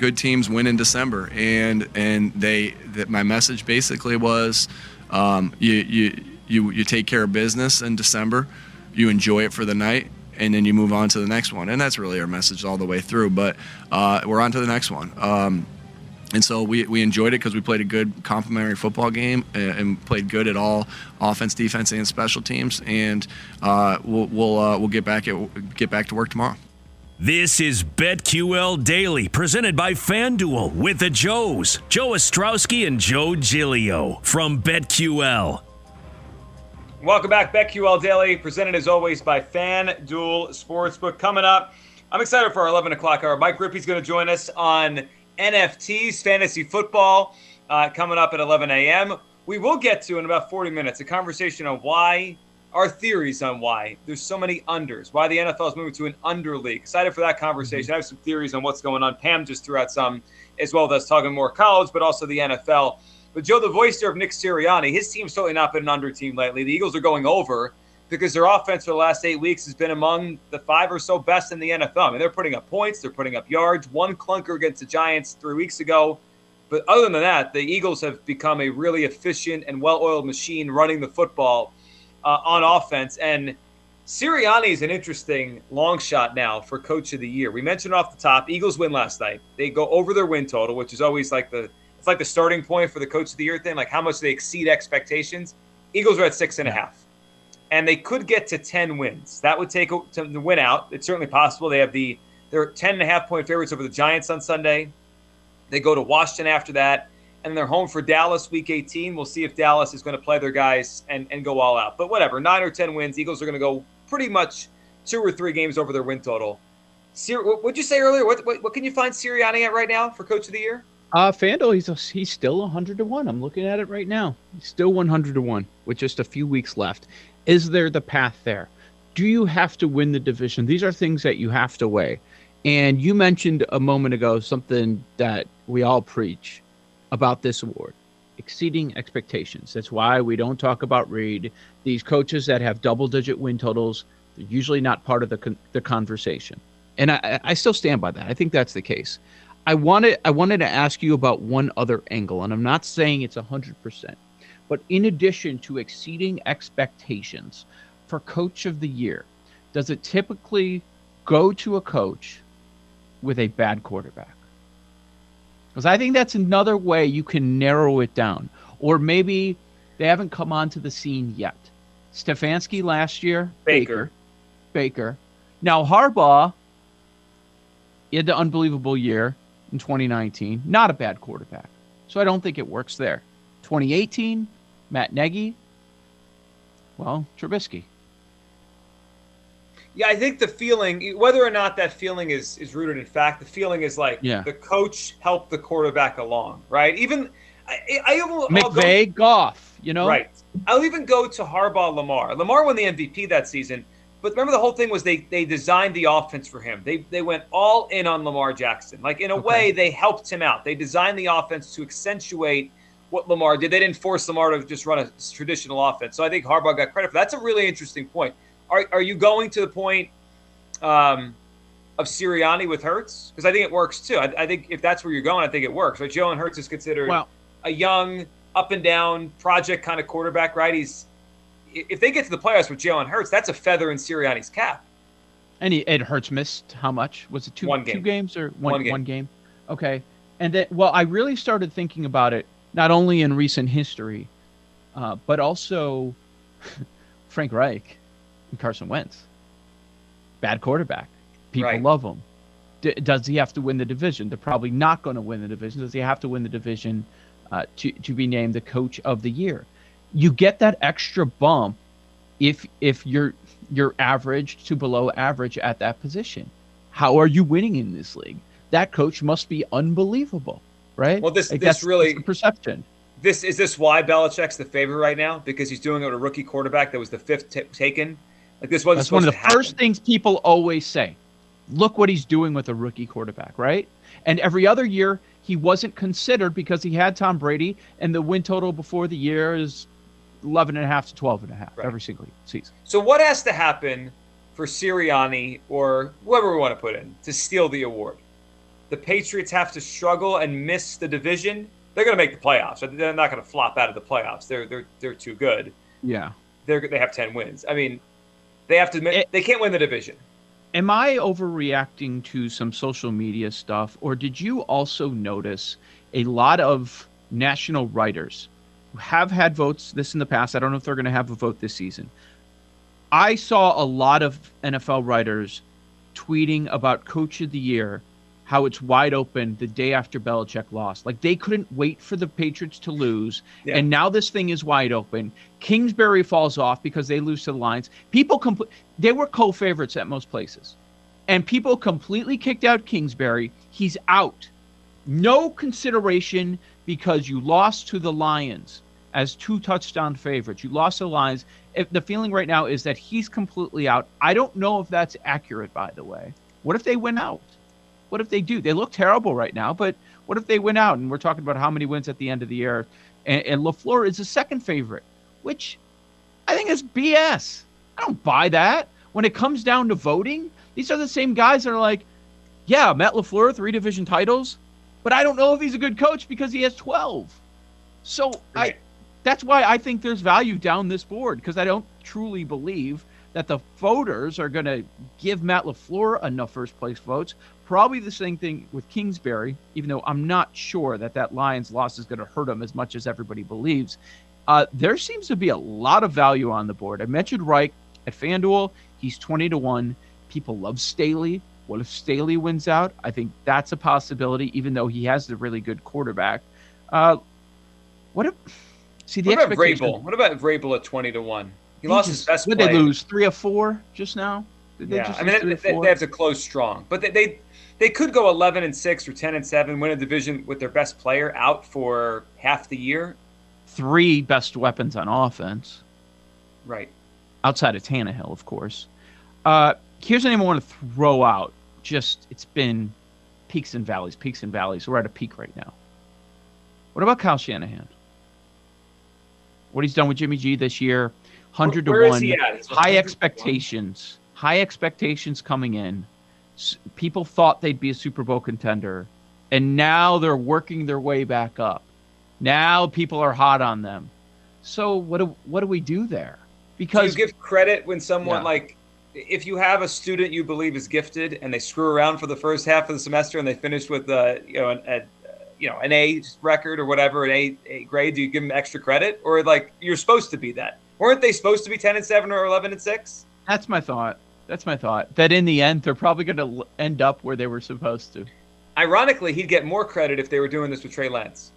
good teams win in December, and and they that my message basically was, um, you you you you take care of business in December, you enjoy it for the night, and then you move on to the next one, and that's really our message all the way through. But uh, we're on to the next one. Um, and so we, we enjoyed it because we played a good complementary football game and, and, played good at all offense, defense, and special teams. And uh, we'll we'll, uh, we'll get back at, get back to work tomorrow. This is BetQL Daily, presented by FanDuel with the Joes, Joe Ostrowski and Joe Giglio from BetQL. Welcome back, BetQL Daily, presented as always by FanDuel Sportsbook. Coming up, I'm excited for our 11 o'clock hour. Mike Rippey's going to join us on NFTs, fantasy football, uh, coming up at 11 a.m. We will get to in about 40 minutes a conversation on why our theories on why there's so many unders, why the NFL is moving to an under league. Excited for that conversation. Mm-hmm. I have some theories on what's going on. Pam just threw out some as well as talking more college, but also the NFL. But Joe, the voice there of Nick Sirianni, his team's certainly not been an under team lately. The Eagles are going over because their offense for the last eight weeks has been among the five or so best in the NFL. I mean, they're putting up points, they're putting up yards. One clunker against the Giants three weeks ago. But other than that, the Eagles have become a really efficient and well oiled machine running the football uh, on offense. And Sirianni is an interesting long shot now for Coach of the Year. We mentioned off the top, Eagles win last night. They go over their win total, which is always like the it's like the starting point for the Coach of the Year thing, like how much they exceed expectations. Eagles are at six and a half, and they could get to ten wins. That would take to win out. It's certainly possible. They have the they're ten and a half point favorites over the Giants on Sunday. They go to Washington after that and they're home for Dallas week 18. We'll see if Dallas is going to play their guys and, and go all out. But whatever, nine or 10 wins. Eagles are going to go pretty much two or three games over their win total. Sir, what would you say earlier? What, what, what can you find Sirianni at right now for Coach of the Year? Uh, Fanduel, he's he's still 100 to one. I'm looking at it right now. He's still 100 to one with just a few weeks left. Is there the path there? Do you have to win the division? These are things that you have to weigh. And you mentioned a moment ago something that we all preach about this award exceeding expectations. That's why we don't talk about Reid. These coaches that have double digit win totals, they're usually not part of the, con- the conversation. And I, I still stand by that. I think that's the case. I wanted I wanted to ask you about one other angle, and I'm not saying it's hundred percent, but in addition to exceeding expectations for coach of the year, does it typically go to a coach with a bad quarterback? Because I think that's another way you can narrow it down. Or maybe they haven't come onto the scene yet. Stefanski last year, Baker. Baker. Now Harbaugh, he had the unbelievable year in 2019. Not a bad quarterback. So I don't think it works there. 2018, Matt Nagy. Well, Trubisky. Yeah, I think the feeling, whether or not that feeling is is rooted in fact, the feeling is like yeah. the coach helped the quarterback along, right? Even I, I will, McVay, go, Goff, you know, right? I'll even go to Harbaugh, Lamar. Lamar won the MVP that season, but remember the whole thing was they they designed the offense for him. They they went all in on Lamar Jackson. Like in a okay. way, they helped him out. They designed the offense to accentuate what Lamar did. They didn't force Lamar to just run a traditional offense. So I think Harbaugh got credit for that. that's a really interesting point are, are you going to the point um, of Sirianni with Hurts? Because I think it works too. I, I, think if that's where you're going, I think it works. Right? Jalen Hurts is considered well, a young, up and down project kind of quarterback. Right? He's if they get to the playoffs with Jalen Hurts, that's a feather in Sirianni's cap. And he, Ed Hurts missed how much? Was it two one game. two games or one, one game? One game. Okay. And then, well, I really started thinking about it not only in recent history, uh, but also Frank Reich Carson Wentz. Bad quarterback. People right. love him. D- does he have to win the division? They're probably not going to win the division. Does he have to win the division uh, to to be named the coach of the year? You get that extra bump if if you're you're average to below average at that position. How are you winning in this league? That coach must be unbelievable, right? Well, this like this really perception. This is this why Belichick's the favorite right now because he's doing it with a rookie quarterback that was the fifth t- taken like this wasn't That's one of the first things people always say. Look what he's doing with a rookie quarterback, right? And every other year he wasn't considered because he had Tom Brady and the win total before the year is 11 and a half to 12 and a half right. every single season. So what has to happen for Sirianni or whoever we want to put in to steal the award? the Patriots have to struggle and miss the division, they're going to make the playoffs. They're not going to flop out of the playoffs. They're they're they're too good. Yeah. They're they have 10 wins. I mean, they have to It- they can't win the division. Am I overreacting to some social media stuff, or did you also notice a lot of national writers who have had votes this in the past? I don't know if they're going to have a vote this season. I saw a lot of NFL writers tweeting about Coach of the Year, how it's wide open the day after Belichick lost. Like they couldn't wait for the Patriots to lose, Yeah. and now this thing is wide open. Kingsbury falls off because they lose to the Lions. People compl- they were co-favorites at most places, and people completely kicked out Kingsbury. He's out. No consideration because you lost to the Lions as two touchdown favorites. You lost to the Lions. If the feeling right now is that he's completely out. I don't know if that's accurate, by the way. What if they win out? What if they do? They look terrible right now, but what if they win out? And we're talking about how many wins at the end of the year. And, and LaFleur is the second favorite, which I think is BS. I don't buy that. When it comes down to voting, these are the same guys that are like, yeah, Matt LaFleur, three division titles, but I don't know if he's a good coach because he has 12. So I that's why I think there's value down this board because I don't truly believe that the voters are going to give Matt LaFleur enough first place votes. Probably the same thing with Kingsbury, even though I'm not sure that that Lions loss is going to hurt him as much as everybody believes. Uh, there seems to be a lot of value on the board. I mentioned Reich at FanDuel. He's 20 to 1. People love Staley. What if Staley wins out? I think that's a possibility, even though he has a really good quarterback. Uh, what if. See, the What about Vrabel? What about Vrabel at 20 to 1? He, He lost just- his best did they lose? Three or four just now? Did they Yeah, just I mean they, they, they have to close strong, but they, they they could go 11 and six or 10 and seven, win a division with their best player out for half the year. three best weapons on offense, Right. outside of Tannehill, of course. Uh, here's the name I want to throw out. Just it's been peaks and valleys, peaks and valleys. We're at a peak right now. What about Kyle Shanahan? What he's done with Jimmy G this year, hundred to one? High 100 1. expectations, high expectations coming in. People thought they'd be a Super Bowl contender, and now they're working their way back up. Now people are hot on them. So what do what do we do there? Do Because you give credit when someone Yeah. like if you have a student you believe is gifted and they screw around for the first half of the semester and they finish with a you know an, a, you know an A record or whatever an A, A grade, do you give them extra credit or like you're supposed to be that? Weren't they supposed to be 10 and 7 or 11 and 6? that's my thought. That's my thought. That in the end they're probably going to end up where they were supposed to. Ironically, he'd get more credit if they were doing this with Trey Lance.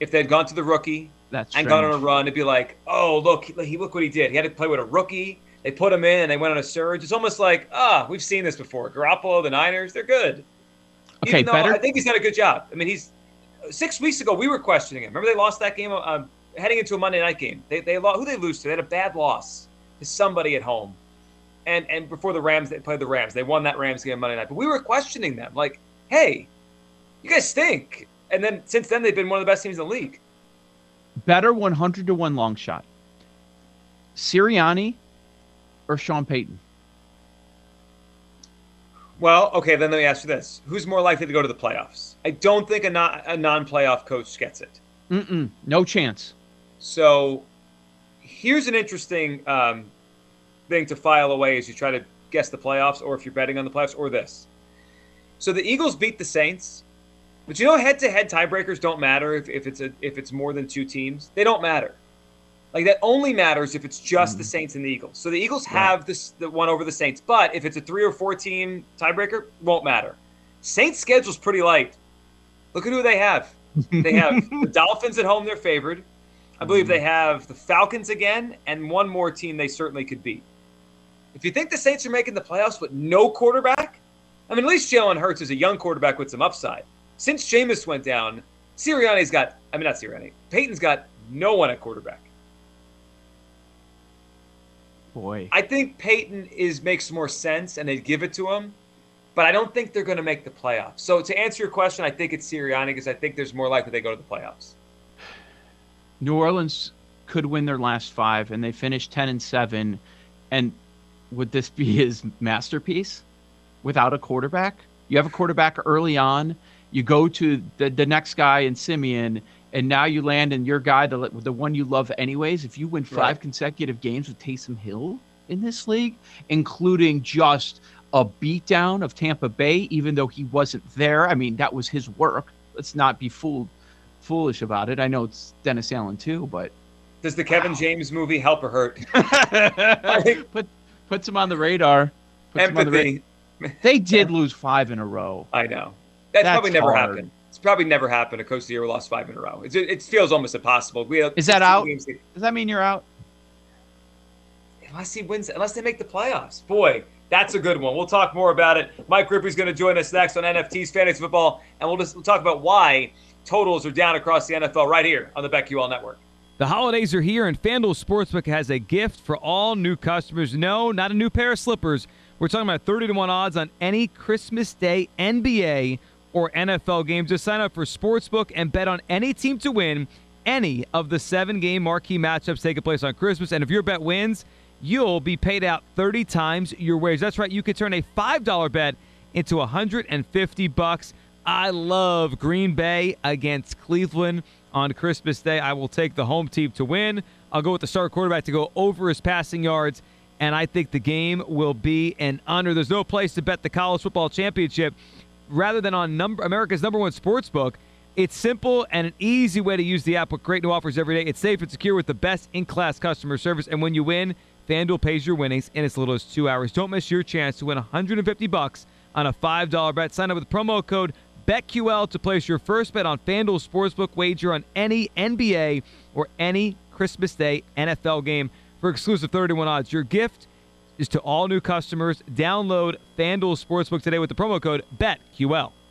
If they'd gone to the rookie That's and gone on a run, it'd be like, oh look, he look what he did. He had to play with a rookie. They put him in and they went on a surge. It's almost like, ah, we've seen this before. Garoppolo, the Niners, they're good. Okay, Even though better- I think he's done a good job. I mean, he's six weeks ago we were questioning him. Remember they lost that game um, heading into a Monday night game. They they lost. Who they lose to? They had a bad loss to somebody at home. And and before the Rams, they played the Rams. They won that Rams game Monday night. But we were questioning them, like, hey, you guys stink. And then since then they've been one of the best teams in the league. better 100 to 1 long shot. Sirianni or Sean Payton? Well, okay, then let me ask you this: Who's more likely to go to the playoffs? I don't think a non a non-playoff coach gets it. Mm-mm, no chance. So here's an interesting um, thing to file away as you try to guess the playoffs, or if you're betting on the playoffs, or this. So the Eagles beat the Saints, but you know head-to-head tiebreakers don't matter if, if it's a if it's more than two teams. They don't matter. Like that only matters if it's just the mm-hmm. Saints and the Eagles. So the Eagles have this the one over the Saints, but if it's a three or four team tiebreaker, won't matter. Saints schedule's pretty light. Look at who they have. They have the Dolphins at home, they're favored. I believe they mm-hmm. have the Falcons again, and one more team they certainly could beat. If you think the Saints are making the playoffs with no quarterback, I mean, at least Jalen Hurts is a young quarterback with some upside. Since Jameis went down, Sirianni's got, I mean, not Sirianni, Payton's got no one at quarterback. Boy. I think Payton is makes more sense, and they'd give it to him, but I don't think they're going to make the playoffs. So to answer your question, I think it's Sirianni because I think there's more likely they go to the playoffs. New Orleans could win their last five, and they finished ten and seven. And would this be his masterpiece without a quarterback? You have a quarterback early on. You go to the, the next guy in Siemian, and now you land in your guy, the the one you love anyways. If you win five Right. consecutive games with Taysom Hill in this league, including just a beatdown of Tampa Bay, even though he wasn't there. I mean, that was his work. Let's not be fooled foolish about it. I know it's Dennis Allen too, but Does the Kevin James movie help or hurt? put puts them on the radar. Him the ra- Empathy. they did lose five in a row. I know. That's, That's probably never hard. happened. It's probably never happened. A coach of the year lost five in a row. It's, it feels almost impossible. We have Is that out? games- Does that mean you're out? Unless he wins, unless they make the playoffs. Boy, that's a good one. We'll talk more about it. Mike Rippey's going to join us next on NFT's Fantasy Football, and we'll just we'll talk about why totals are down across the NFL right here on the BetQL Network. The holidays are here, and FanDuel Sportsbook has a gift for all new customers. No, not a new pair of slippers. We're talking about 30 to 1 odds on any Christmas Day NBA or NFL game. Just sign up for Sportsbook and bet on any team to win any of the seven game marquee matchups taking place on Christmas. And if your bet wins, you'll be paid out 30 times your wage. That's right, you could turn a $5 bet into 150 bucks. I love Green Bay against Cleveland on Christmas Day. I will take the home team to win. I'll go with the star quarterback to go over his passing yards, and I think the game will be an under. There's no place to bet the college football championship rather than on number America's number one sports book. It's simple and an easy way to use the app with great new offers every day. It's safe and secure with the best in class customer service. And when you win, FanDuel pays your winnings in as little as two hours. Don't miss your chance to win 150 bucks on a $5 bet. Sign up with promo code BetQL to place your first bet on FanDuel Sportsbook wager on any NBA or any Christmas Day NFL game for exclusive 31 odds. Your gift is to all new customers. Download FanDuel Sportsbook today with the promo code BetQL.